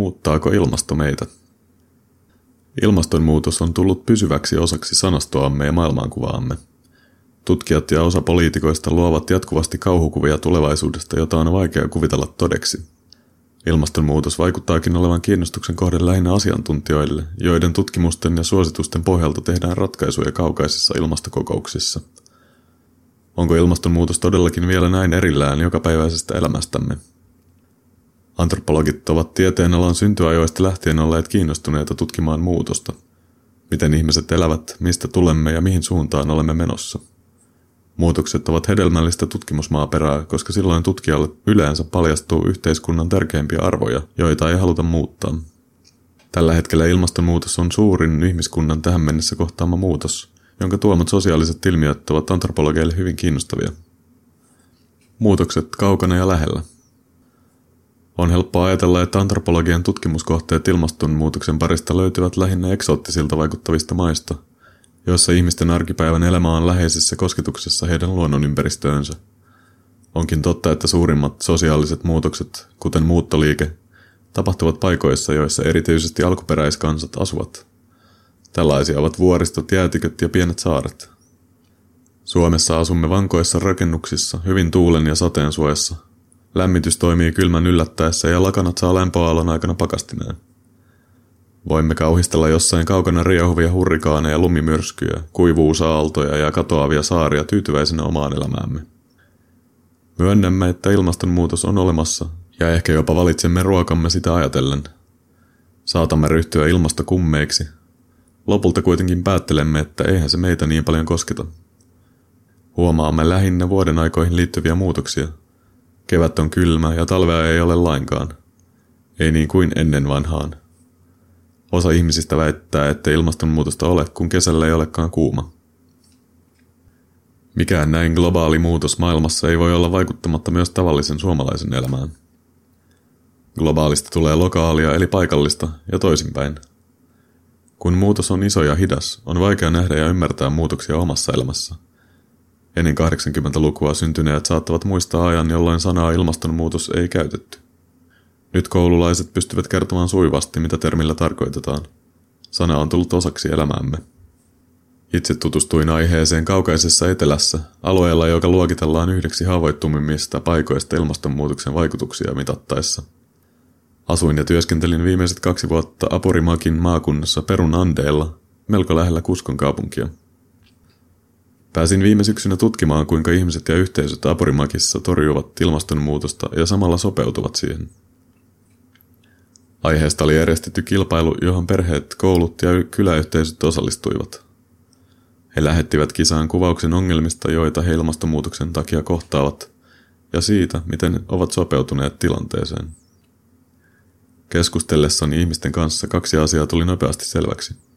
Muuttaako ilmasto meitä? Ilmastonmuutos on tullut pysyväksi osaksi sanastoamme ja maailmankuvaamme. Tutkijat ja osa poliitikoista luovat jatkuvasti kauhukuvia tulevaisuudesta, jota on vaikea kuvitella todeksi. Ilmastonmuutos vaikuttaakin olevan kiinnostuksen kohde lähinnä asiantuntijoille, joiden tutkimusten ja suositusten pohjalta tehdään ratkaisuja kaukaisissa ilmastokokouksissa. Onko ilmastonmuutos todellakin vielä näin erillään jokapäiväisestä elämästämme? Antropologit ovat tieteenalan syntyajoista lähtien olleet kiinnostuneita tutkimaan muutosta. Miten ihmiset elävät, mistä tulemme ja mihin suuntaan olemme menossa. Muutokset ovat hedelmällistä tutkimusmaaperää, koska silloin tutkijalle yleensä paljastuu yhteiskunnan tärkeimpiä arvoja, joita ei haluta muuttaa. Tällä hetkellä ilmastonmuutos on suurin ihmiskunnan tähän mennessä kohtaama muutos, jonka tuomat sosiaaliset ilmiöt ovat antropologeille hyvin kiinnostavia. Muutokset kaukana ja lähellä. On helppo ajatella, että antropologian tutkimuskohteet ilmastonmuutoksen parista löytyvät lähinnä eksoottisilta vaikuttavista maista, joissa ihmisten arkipäivän elämä on läheisessä kosketuksessa heidän luonnonympäristöönsä. Onkin totta, että suurimmat sosiaaliset muutokset, kuten muuttoliike, tapahtuvat paikoissa, joissa erityisesti alkuperäiskansat asuvat. Tällaisia ovat vuoristot, jäätiköt ja pienet saaret. Suomessa asumme vankoissa rakennuksissa, hyvin tuulen ja sateen suojassa – Lämmitys toimii kylmän yllättäessä ja lakanat saa lämpöaallon aikana pakastineen. Voimme kauhistella jossain kaukana riehuvia hurrikaaneja, lumimyrskyjä, kuivuusaaltoja ja katoavia saaria tyytyväisenä omaan elämäämme. Myönnämme, että ilmastonmuutos on olemassa ja ehkä jopa valitsemme ruokamme sitä ajatellen. Saatamme ryhtyä ilmastokummeiksi. Lopulta kuitenkin päättelemme, että eihän se meitä niin paljon kosketa. Huomaamme lähinnä vuoden aikoihin liittyviä muutoksia – Kevät on kylmä ja talvea ei ole lainkaan. Ei niin kuin ennen vanhaan. Osa ihmisistä väittää, että ilmastonmuutosta ole, kun kesällä ei olekaan kuuma. Mikään näin globaali muutos maailmassa ei voi olla vaikuttamatta myös tavallisen suomalaisen elämään. Globaalista tulee lokaalia eli paikallista ja toisinpäin. Kun muutos on iso ja hidas, on vaikea nähdä ja ymmärtää muutoksia omassa elämässä – Ennen 80-lukua syntyneet saattavat muistaa ajan, jolloin sanaa ilmastonmuutos ei käytetty. Nyt koululaiset pystyvät kertomaan suivasti, mitä termillä tarkoitetaan. Sana on tullut osaksi elämäämme. Itse tutustuin aiheeseen kaukaisessa etelässä, alueella, joka luokitellaan yhdeksi haavoittumimmista paikoista ilmastonmuutoksen vaikutuksia mitattaessa. Asuin ja työskentelin viimeiset kaksi vuotta Apurimakin maakunnassa Perun Andeella, melko lähellä Kuskon kaupunkia. Pääsin viime syksynä tutkimaan, kuinka ihmiset ja yhteisöt Apurimakissa torjuvat ilmastonmuutosta ja samalla sopeutuvat siihen. Aiheesta oli järjestetty kilpailu, johon perheet, koulut ja kyläyhteisöt osallistuivat. He lähettivät kisaan kuvauksen ongelmista, joita he ilmastonmuutoksen takia kohtaavat, ja siitä, miten ovat sopeutuneet tilanteeseen. Keskustellessani ihmisten kanssa kaksi asiaa tuli nopeasti selväksi –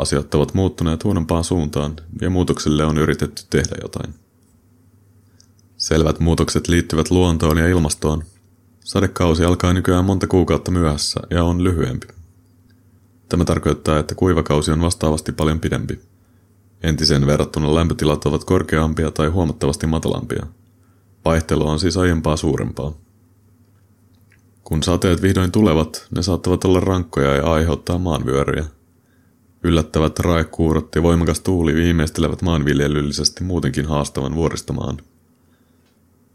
Asiat ovat muuttuneet huonompaan suuntaan ja muutokselle on yritetty tehdä jotain. Selvät muutokset liittyvät luontoon ja ilmastoon. Sadekausi alkaa nykyään monta kuukautta myöhässä ja on lyhyempi. Tämä tarkoittaa, että kuivakausi on vastaavasti paljon pidempi. Entiseen verrattuna lämpötilat ovat korkeampia tai huomattavasti matalampia. Vaihtelu on siis aiempaa suurempaa. Kun sateet vihdoin tulevat, ne saattavat olla rankkoja ja aiheuttaa maanvyöryjä – Yllättävät raekuurot ja voimakas tuuli viimeistelevät maanviljelyllisesti muutenkin haastavan vuoristomaan.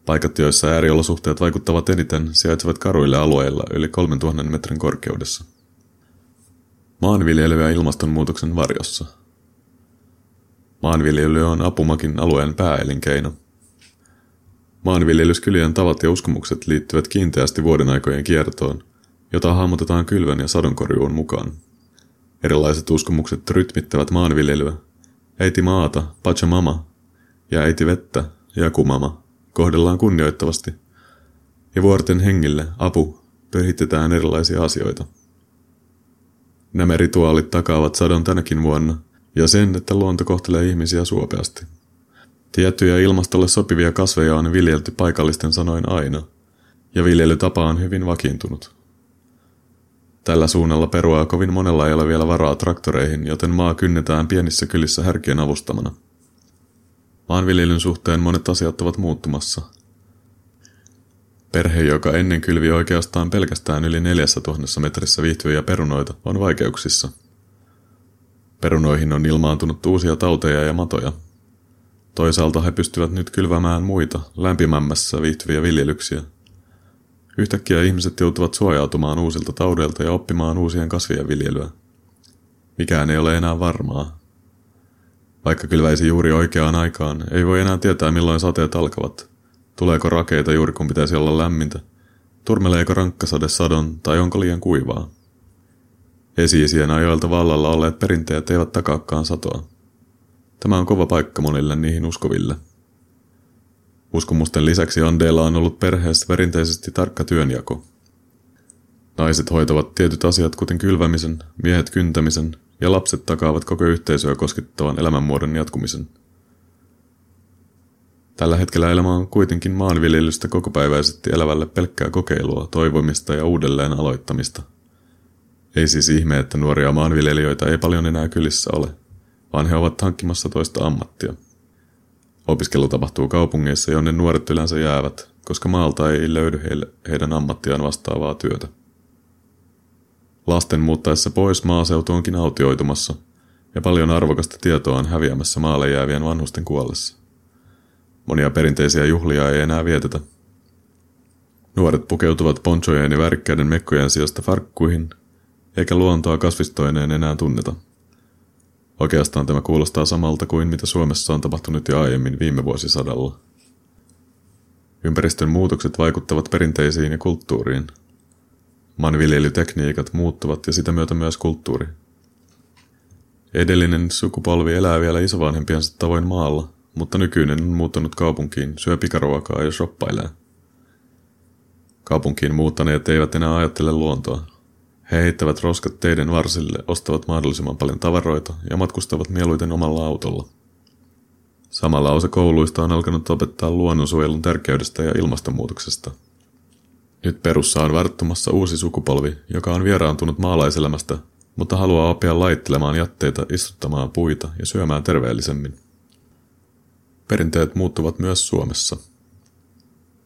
Paikat, joissa ääriolosuhteet vaikuttavat eniten, sijaitsevat karuille alueilla yli 3000 metrin korkeudessa. Maanviljely ja ilmastonmuutoksen varjossa. Maanviljely on Apumakin alueen pääelinkeino. Maanviljelyskylien tavat ja uskomukset liittyvät kiinteästi vuodenaikojen kiertoon, jota hahmotetaan kylvön ja sadonkorjuun mukaan. Erilaiset uskomukset rytmittävät maanviljelyä. Äiti maata, Pachamama, ja äiti vettä, Jakumama, kohdellaan kunnioittavasti. Ja vuorten hengille, apu, pöhitetään erilaisia asioita. Nämä rituaalit takaavat sadon tänäkin vuonna, ja sen, että luonto kohtelee ihmisiä suopeasti. Tiettyjä ilmastolle sopivia kasveja on viljelty paikallisten sanoin aina, ja viljelytapa on hyvin vakiintunut. Tällä suunnalla perua kovin monella ei ole vielä varaa traktoreihin, joten maa kynnetään pienissä kylissä härkien avustamana. Maanviljelyn suhteen monet asiat ovat muuttumassa. Perhe, joka ennen kylvi oikeastaan pelkästään yli neljässä tuhannessa metrissä viihtyviä perunoita, on vaikeuksissa. Perunoihin on ilmaantunut uusia tauteja ja matoja. Toisaalta he pystyvät nyt kylvämään muita, lämpimämmässä viihtyviä viljelyksiä. Yhtäkkiä ihmiset joutuvat suojautumaan uusilta taudeilta ja oppimaan uusien kasvien viljelyä. Mikään ei ole enää varmaa. Vaikka kylväisi juuri oikeaan aikaan, ei voi enää tietää milloin sateet alkavat – Tuleeko rakeita juuri kun pitäisi olla lämmintä? Turmeleeko rankkasade sadon tai onko liian kuivaa? Esiisien ajoilta vallalla olleet perinteet eivät takaakaan satoa. Tämä on kova paikka monille niihin uskoville. Uskomusten lisäksi Andeella on ollut perheessä perinteisesti tarkka työnjako. Naiset hoitavat tietyt asiat kuten kylvämisen, miehet kyntämisen ja lapset takaavat koko yhteisöä koskettavan elämänmuodon jatkumisen – Tällä hetkellä elämä on kuitenkin maanviljelystä kokopäiväisesti elävälle pelkkää kokeilua, toivomista ja uudelleen aloittamista. Ei siis ihme, että nuoria maanviljelijöitä ei paljon enää kylissä ole, vaan he ovat hankkimassa toista ammattia. Opiskelu tapahtuu kaupungeissa, jonne nuoret yleensä jäävät, koska maalta ei löydy heille heidän ammattiaan vastaavaa työtä. Lasten muuttaessa pois maaseutu onkin autioitumassa, ja paljon arvokasta tietoa on häviämässä maalle jäävien vanhusten kuollessa. Monia perinteisiä juhlia ei enää vietetä. Nuoret pukeutuvat ponchojen ja värkkäiden mekkojen sijasta farkkuihin, eikä luontoa kasvistoineen enää tunneta. Oikeastaan tämä kuulostaa samalta kuin mitä Suomessa on tapahtunut jo aiemmin viime vuosisadalla. Ympäristön muutokset vaikuttavat perinteisiin ja kulttuuriin. Maanviljelytekniikat muuttuvat ja sitä myötä myös kulttuuri. Edellinen sukupolvi elää vielä isovanhempiensa tavoin maalla, mutta nykyinen on muuttanut kaupunkiin, syö pikaruokaa ja shoppailee. Kaupunkiin muuttaneet eivät enää ajattele luontoa. He heittävät roskat teiden varsille, ostavat mahdollisimman paljon tavaroita ja matkustavat mieluiten omalla autolla. Samalla osa kouluista on alkanut opettaa luonnonsuojelun tärkeydestä ja ilmastonmuutoksesta. Nyt perussa on varttumassa uusi sukupolvi, joka on vieraantunut maalaiselämästä, mutta haluaa oppia laittelemaan jätteitä, istuttamaan puita ja syömään terveellisemmin. Perinteet muuttuvat myös Suomessa.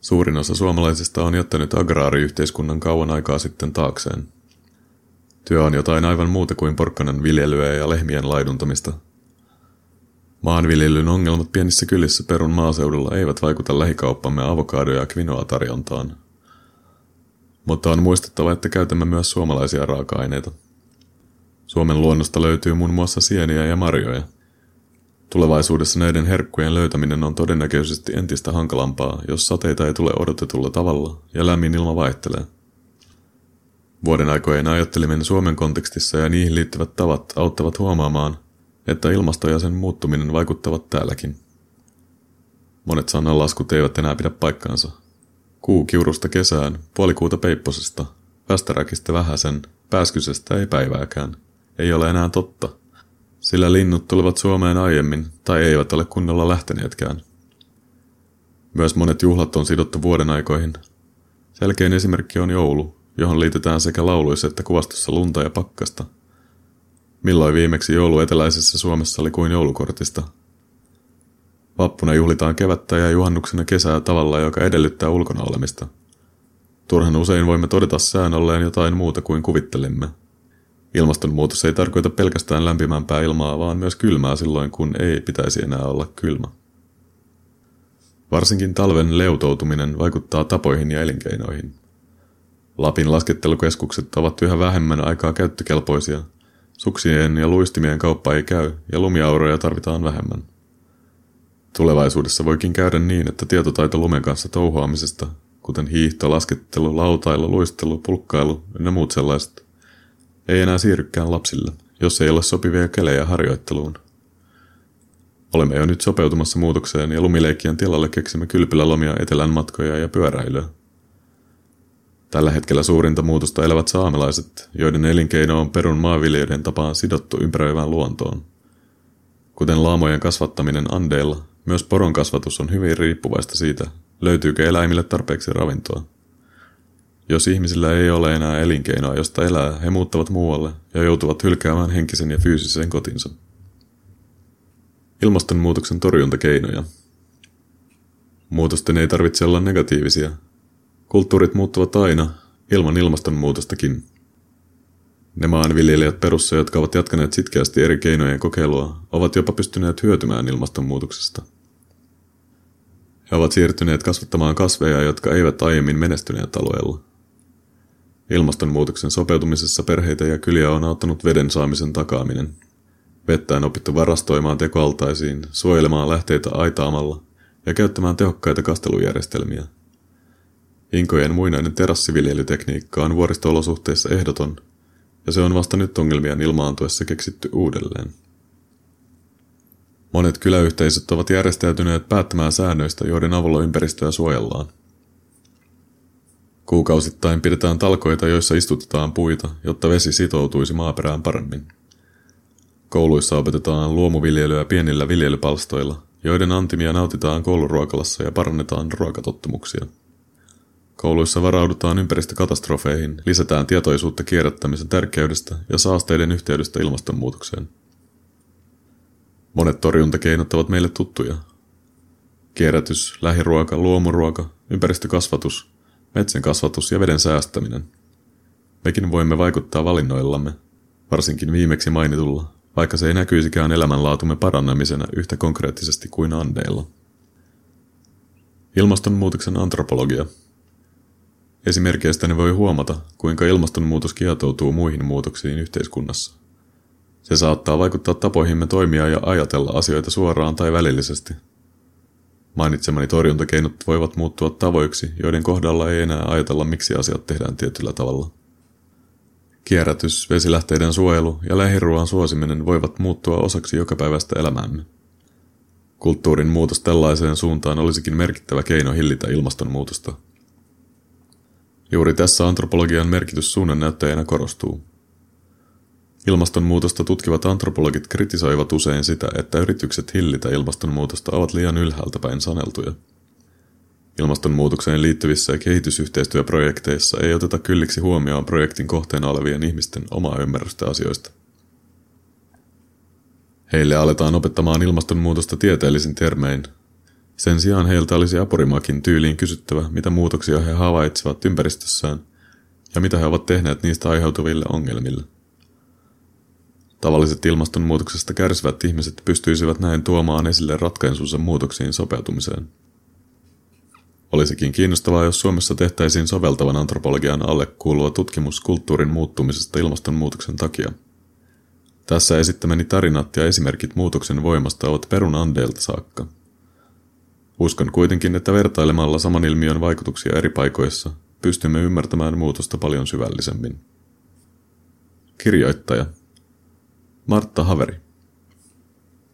Suurin osa suomalaisista on jättänyt agraariyhteiskunnan kauan aikaa sitten taakseen. Työ on jotain aivan muuta kuin porkkanan viljelyä ja lehmien laiduntamista. Maanviljelyn ongelmat pienissä kylissä perun maaseudulla eivät vaikuta lähikauppamme avokado- ja kvinoa-tarjontaan. Mutta on muistettava, että käytämme myös suomalaisia raaka-aineita. Suomen luonnosta löytyy muun muassa sieniä ja marjoja – Tulevaisuudessa näiden herkkujen löytäminen on todennäköisesti entistä hankalampaa, jos sateita ei tule odotetulla tavalla ja lämmin ilma vaihtelee. Vuoden aikojen ajatteleminen Suomen kontekstissa ja niihin liittyvät tavat auttavat huomaamaan, että ilmasto ja sen muuttuminen vaikuttavat täälläkin. Monet sananlaskut eivät enää pidä paikkaansa. Kuu kiurusta kesään, puolikuuta peipposesta, västäräkistä vähäsen, pääskysestä ei päivääkään. Ei ole enää totta – sillä linnut tulivat Suomeen aiemmin tai eivät ole kunnolla lähteneetkään. Myös monet juhlat on sidottu vuoden aikoihin. Selkein esimerkki on joulu, johon liitetään sekä lauluissa että kuvastossa lunta ja pakkasta. Milloin viimeksi joulu eteläisessä Suomessa oli kuin joulukortista? Vappuna juhlitaan kevättä ja juhannuksena kesää tavalla, joka edellyttää ulkona olemista. Turhan usein voimme todeta sään olleen jotain muuta kuin kuvittelimme – Ilmastonmuutos ei tarkoita pelkästään lämpimämpää ilmaa, vaan myös kylmää silloin, kun ei pitäisi enää olla kylmä. Varsinkin talven leutoutuminen vaikuttaa tapoihin ja elinkeinoihin. Lapin laskettelukeskukset ovat yhä vähemmän aikaa käyttökelpoisia. Suksien ja luistimien kauppa ei käy ja lumiauroja tarvitaan vähemmän. Tulevaisuudessa voikin käydä niin, että tietotaito lumen kanssa touhuamisesta, kuten hiihto, laskettelu, lautailu, luistelu, pulkkailu ja muut sellaiset, ei enää siirrykään lapsille, jos ei ole sopivia kelejä harjoitteluun. Olemme jo nyt sopeutumassa muutokseen ja lumileikkien tilalle keksimme kylpylälomia etelän matkoja ja pyöräilyä. Tällä hetkellä suurinta muutosta elävät saamelaiset, joiden elinkeino on perun maanviljelijöiden tapaan sidottu ympäröivään luontoon. Kuten laamojen kasvattaminen Andeilla, myös poron kasvatus on hyvin riippuvaista siitä, löytyykö eläimille tarpeeksi ravintoa. Jos ihmisillä ei ole enää elinkeinoa, josta elää, he muuttavat muualle ja joutuvat hylkäämään henkisen ja fyysisen kotinsa. Ilmastonmuutoksen torjuntakeinoja. Muutosten ei tarvitse olla negatiivisia. Kulttuurit muuttuvat aina, ilman ilmastonmuutostakin. Ne maanviljelijät perussa, jotka ovat jatkaneet sitkeästi eri keinojen kokeilua, ovat jopa pystyneet hyötymään ilmastonmuutoksesta. He ovat siirtyneet kasvattamaan kasveja, jotka eivät aiemmin menestyneet alueella. Ilmastonmuutoksen sopeutumisessa perheitä ja kyliä on auttanut veden saamisen takaaminen. Vettä on opittu varastoimaan tekoaltaisiin, suojelemaan lähteitä aitaamalla ja käyttämään tehokkaita kastelujärjestelmiä. Inkojen muinainen terassiviljelytekniikka on vuoristo-olosuhteissa ehdoton, ja se on vasta nyt ongelmien ilmaantuessa keksitty uudelleen. Monet kyläyhteisöt ovat järjestäytyneet päättämään säännöistä, joiden avulla ympäristöä suojellaan. Kuukausittain pidetään talkoita, joissa istutetaan puita, jotta vesi sitoutuisi maaperään paremmin. Kouluissa opetetaan luomuviljelyä pienillä viljelypalstoilla, joiden antimia nautitaan kouluruokalassa ja parannetaan ruokatottumuksia. Kouluissa varaudutaan ympäristökatastrofeihin, lisätään tietoisuutta kierrättämisen tärkeydestä ja saasteiden yhteydestä ilmastonmuutokseen. Monet torjuntakeinot ovat meille tuttuja. Kierrätys, lähiruoka, luomuruoka, ympäristökasvatus, metsän kasvatus ja veden säästäminen. Mekin voimme vaikuttaa valinnoillamme, varsinkin viimeksi mainitulla, vaikka se ei näkyisikään elämänlaatumme parannamisena yhtä konkreettisesti kuin andeilla. Ilmastonmuutoksen antropologia. Esimerkkeistäni voi huomata, kuinka ilmastonmuutos kietoutuu muihin muutoksiin yhteiskunnassa. Se saattaa vaikuttaa tapoihimme toimia ja ajatella asioita suoraan tai välillisesti. Mainitsemani torjuntakeinot voivat muuttua tavoiksi, joiden kohdalla ei enää ajatella, miksi asiat tehdään tietyllä tavalla. Kierrätys, vesilähteiden suojelu ja lähiruoan suosiminen voivat muuttua osaksi jokapäiväistä elämäämme. Kulttuurin muutos tällaiseen suuntaan olisikin merkittävä keino hillitä ilmastonmuutosta. Juuri tässä antropologian merkitys suunnannäyttäjänä korostuu. Ilmastonmuutosta tutkivat antropologit kritisoivat usein sitä, että yritykset hillitä ilmastonmuutosta ovat liian ylhäältä päin saneltuja. Ilmastonmuutokseen liittyvissä kehitysyhteistyöprojekteissa ei oteta kylliksi huomioon projektin kohteena olevien ihmisten omaa ymmärrystä asioista. Heille aletaan opettamaan ilmastonmuutosta tieteellisin termein. Sen sijaan heiltä olisi apurimakin tyyliin kysyttävä, mitä muutoksia he havaitsevat ympäristössään ja mitä he ovat tehneet niistä aiheutuville ongelmille. Tavalliset ilmastonmuutoksesta kärsivät ihmiset pystyisivät näin tuomaan esille ratkaisunsa muutoksiin sopeutumiseen. Olisikin kiinnostavaa, jos Suomessa tehtäisiin soveltavan antropologian alle kuuluva tutkimus kulttuurin muuttumisesta ilmastonmuutoksen takia. Tässä esittämäni tarinat ja esimerkit muutoksen voimasta ovat perun andeilta saakka. Uskon kuitenkin, että vertailemalla saman ilmiön vaikutuksia eri paikoissa pystymme ymmärtämään muutosta paljon syvällisemmin. Kirjoittaja Martta Haveri